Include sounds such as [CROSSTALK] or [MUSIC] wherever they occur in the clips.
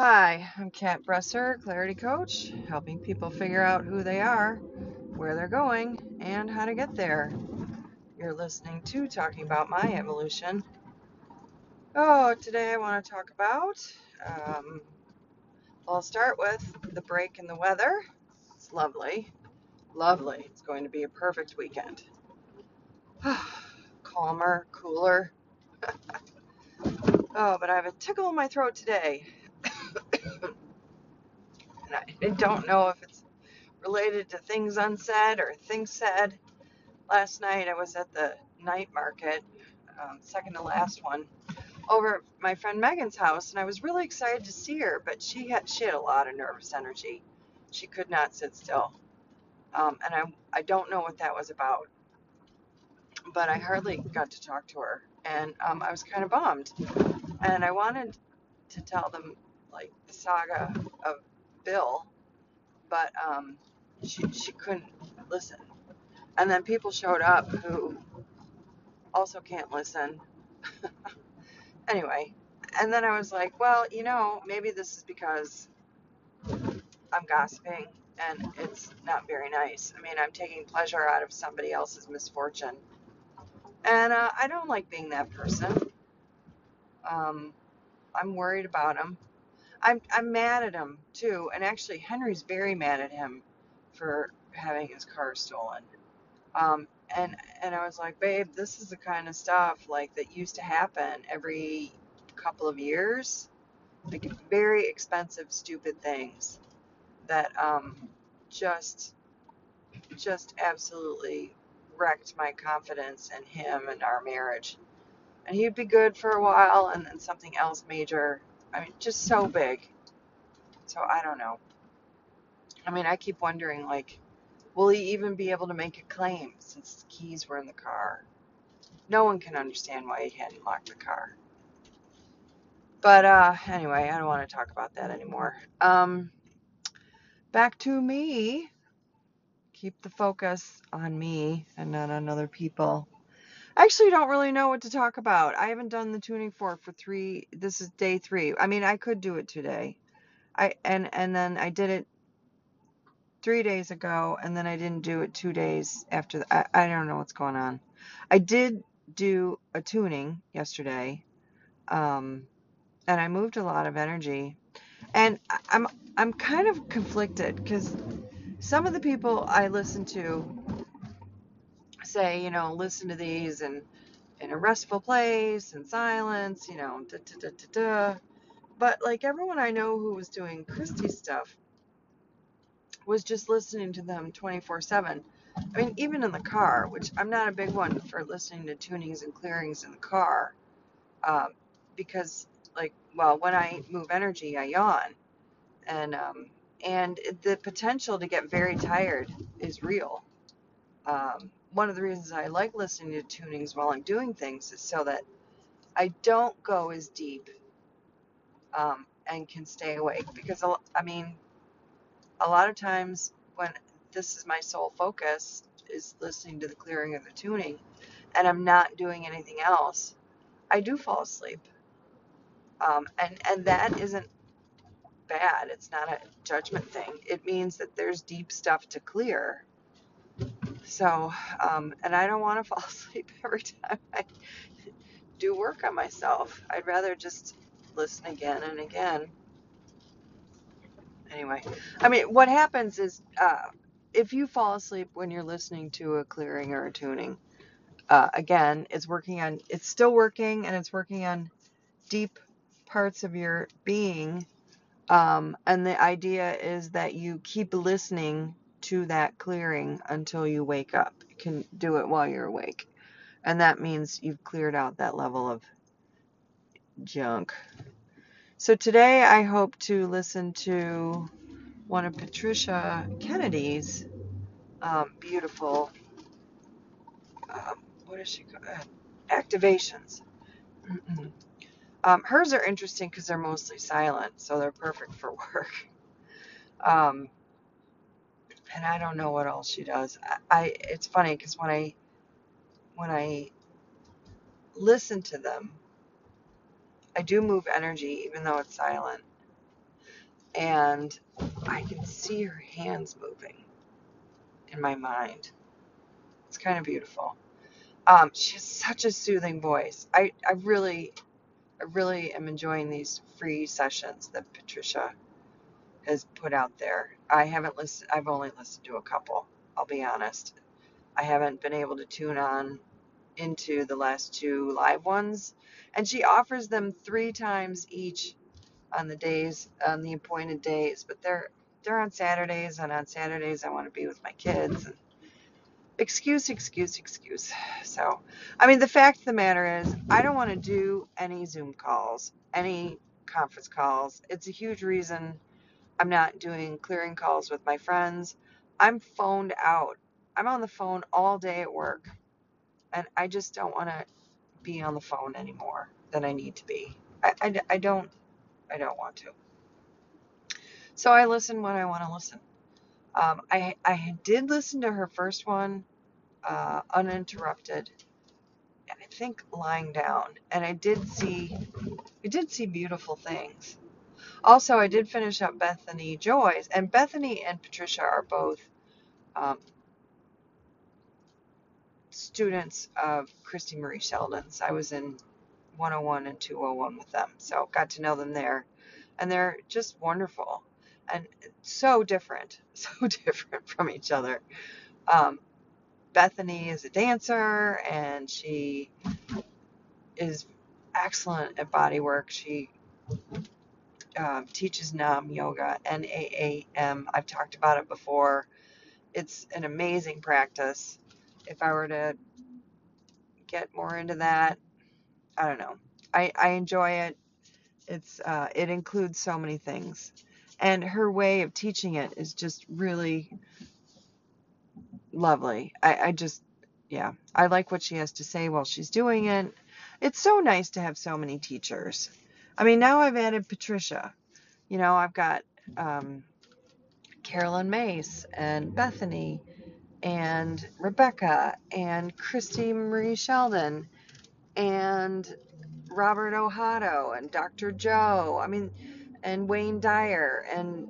I'm Kat Bresser, Clarity Coach, helping people figure out who they are, where they're going, and how to get there. You're listening to Talking About My Evolution. Oh, today I want to talk about, um, I'll start with the break in the weather. It's lovely. Lovely. It's going to be a perfect weekend. [SIGHS] Calmer, cooler. [LAUGHS] oh, but I have a tickle in my throat today. And I don't know if it's related to things unsaid or things said. Last night I was at the night market, um, second to last one, over at my friend Megan's house, and I was really excited to see her, but she had she had a lot of nervous energy. She could not sit still, um, and I I don't know what that was about, but I hardly got to talk to her, and um, I was kind of bummed, and I wanted to tell them like the saga of Bill, but um, she she couldn't listen. And then people showed up who also can't listen. [LAUGHS] anyway, and then I was like, well, you know, maybe this is because I'm gossiping and it's not very nice. I mean, I'm taking pleasure out of somebody else's misfortune. And uh, I don't like being that person. Um, I'm worried about him. I'm I'm mad at him too, and actually Henry's very mad at him for having his car stolen. Um, and and I was like, babe, this is the kind of stuff like that used to happen every couple of years, like very expensive, stupid things that um, just just absolutely wrecked my confidence in him and our marriage. And he'd be good for a while, and then something else major I mean, just so big. So I don't know. I mean, I keep wondering, like, will he even be able to make a claim since the keys were in the car? No one can understand why he hadn't locked the car. But uh, anyway, I don't want to talk about that anymore. Um, back to me. Keep the focus on me and not on other people. Actually don't really know what to talk about. I haven't done the tuning fork for three. This is day three. I mean, I could do it today. I and and then I did it three days ago, and then I didn't do it two days after. The, I I don't know what's going on. I did do a tuning yesterday, um, and I moved a lot of energy, and I'm I'm kind of conflicted because some of the people I listen to say, you know, listen to these and in a restful place and silence, you know, da da da da da. But like everyone I know who was doing Christie stuff was just listening to them 24 7. I mean, even in the car, which I'm not a big one for listening to tunings and clearings in the car, um, because like, well, when I move energy, I yawn, and um, and the potential to get very tired is real. Um, one of the reasons I like listening to tunings while I'm doing things is so that I don't go as deep um, and can stay awake. Because, I mean, a lot of times when this is my sole focus, is listening to the clearing of the tuning, and I'm not doing anything else, I do fall asleep. Um, and, and that isn't bad. It's not a judgment thing. It means that there's deep stuff to clear So, um, and I don't want to [LAUGHS] fall asleep every time I do work on myself. I'd rather just listen again and again. Anyway, I mean, what happens is uh, if you fall asleep when you're listening to a clearing or a tuning, uh, again, it's working on, it's still working and it's working on deep parts of your being. Um, and the idea is that you keep listening to that clearing until you wake up. You can do it while you're awake. And that means you've cleared out that level of junk. So today I hope to listen to one of Patricia Kennedy's um, beautiful, um, what is she called? Uh, activations. Um, hers are interesting because they're mostly silent, so they're perfect for [LAUGHS] work. And I don't know what else she does. I, I it's funny because when I when I listen to them, I do move energy even though it's silent. and I can see her hands moving in my mind. It's kind of beautiful. Um, she has such a soothing voice. I, I really, I really am enjoying these free sessions that Patricia has put out there. I haven't listened. I've only listened to a couple. I'll be honest. I haven't been able to tune on into the last two live ones, and she offers them three times each on the days on the appointed days. But they're they're on Saturdays, and on Saturdays I want to be with my kids. And excuse, excuse, excuse. So, I mean, the fact of the matter is, I don't want to do any Zoom calls, any conference calls. It's a huge reason I'm not doing clearing calls with my friends. I'm phoned out. I'm on the phone all day at work, and I just don't want to be on the phone anymore than I need to be. I, I, I don't I don't want to. So I listen when I want to listen. Um, I I did listen to her first one, uh, uninterrupted, and I think lying down, and I did see I did see beautiful things. Also, I did finish up Bethany Joy's, and Bethany and Patricia are both um, students of Christie Marie Sheldon's. I was in 101 and 201 with them, so got to know them there, and they're just wonderful and so different, [LAUGHS] so different from each other. Um, Bethany is a dancer, and she is excellent at body work. She um, teaches Naam Yoga, N A A M. I've talked about it before. It's an amazing practice. If I were to get more into that, I don't know. I, I enjoy it. It's uh, it includes so many things, and her way of teaching it is just really lovely. I, I just yeah, I like what she has to say while she's doing it. It's so nice to have so many teachers. I mean, now I've added Patricia. You know, I've got um, Caroline Myss and Bethany and Rebecca and Christie Marie Sheldon and Robert Ohotto and Dr. Joe. I mean, and Wayne Dyer and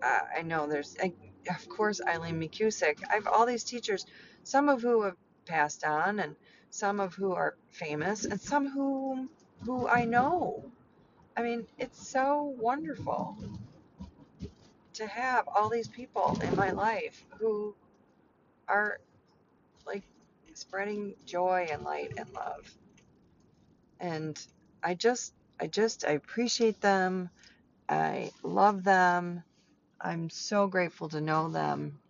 uh, I know there's I, of course Eileen McKusick. I have all these teachers, some of who have passed on and some of who are famous and some who who I know. I mean, it's so wonderful to have all these people in my life who are like spreading joy and light and love. And I just I just I appreciate them. I love them. I'm so grateful to know them.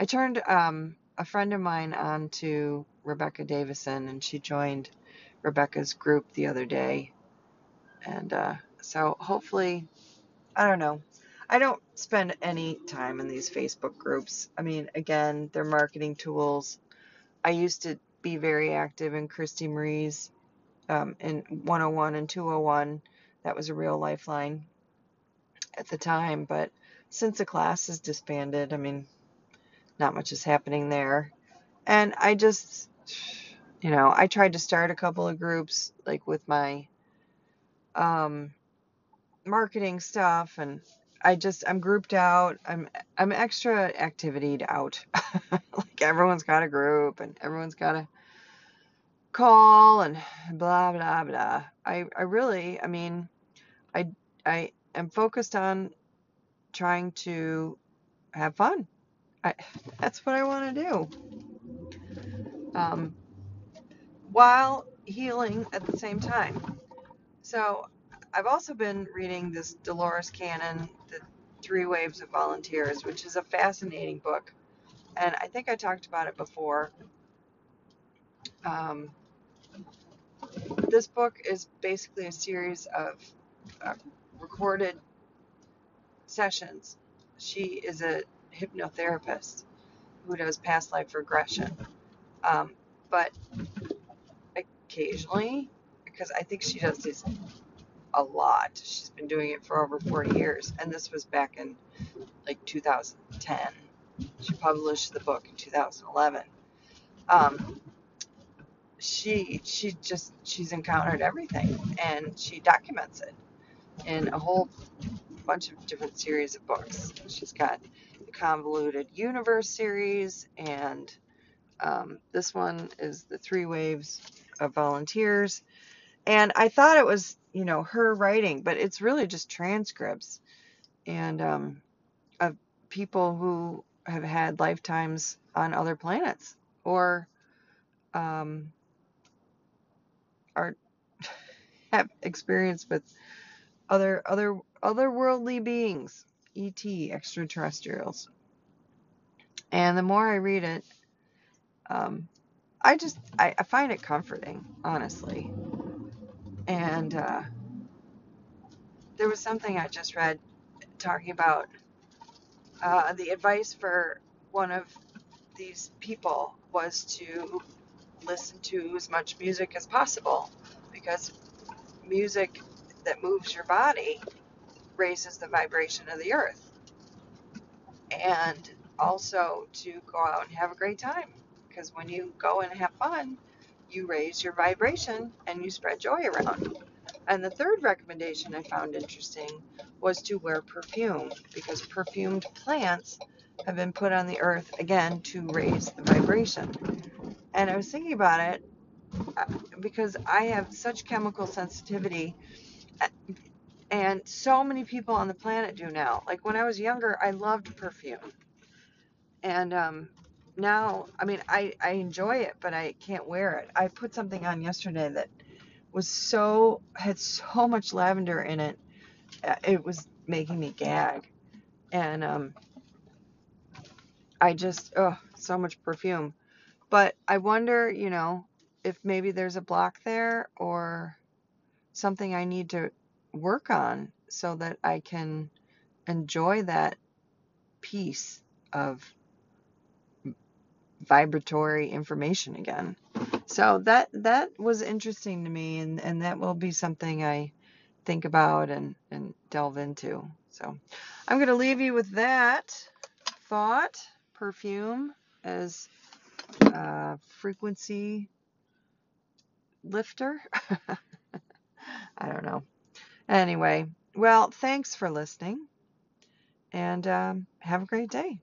I turned um, a friend of mine on to Rebecca Davison, and she joined Rebecca's group the other day. And uh, so hopefully, I don't know. I don't spend any time in these Facebook groups. I mean, again, they're marketing tools. I used to be very active in Christie Marie's um, in 101 and 201. That was a real lifeline at the time, but since the class is disbanded, I mean, not much is happening there. And I just, you know, I tried to start a couple of groups, like with my um, marketing stuff, and I just I'm grouped out. I'm I'm extra activity out. [LAUGHS] like everyone's got a group, and everyone's got a call, and blah blah blah. I I really, I mean, I I am focused on trying to have fun. I, [LAUGHS] that's what I want to do. Um, while healing at the same time. So I've also been reading this Dolores Cannon, The Three Waves of Volunteers, which is a fascinating book. And I think I talked about it before. Um, this book is basically a series of uh, recorded sessions. She is a hypnotherapist who does past life regression. Um, but occasionally, because I think she does this a lot, she's been doing it for over 40 years, and this was back in like 2010. She published the book in 2011. Um, she she just she's encountered everything and she documents it in a whole bunch of different series of books. She's got the Convoluted Universe series, and um, this one is the Three Waves of Volunteers. And I thought it was, you know, her writing, but it's really just transcripts and um, of people who have had lifetimes on other planets or um, are [LAUGHS] have experience with other other otherworldly beings, ET, extraterrestrials. And the more I read it, um, I just I, I find it comforting, honestly. And uh, there was something I just read talking about uh, the advice for one of these people was to listen to as much music as possible because music that moves your body raises the vibration of the earth. And also to go out and have a great time because when you go and have fun, you raise your vibration and you spread joy around. And the third recommendation I found interesting was to wear perfume because perfumed plants have been put on the earth again to raise the vibration. And I was thinking about it uh, because I have such chemical sensitivity uh, and so many people on the planet do now. Like when I was younger, I loved perfume. And um, now, I mean, I, I enjoy it, but I can't wear it. I put something on yesterday that was so, had so much lavender in it, uh, it was making me gag. And um, I just, oh, so much perfume. But I wonder, you know, if maybe there's a block there or something I need to work on so that I can enjoy that piece of vibratory information again. So that that was interesting to me and, and that will be something I think about and, and delve into. So I'm gonna leave you with that thought, perfume as a frequency lifter. [LAUGHS] I don't know. Anyway, well, thanks for listening and um, have a great day.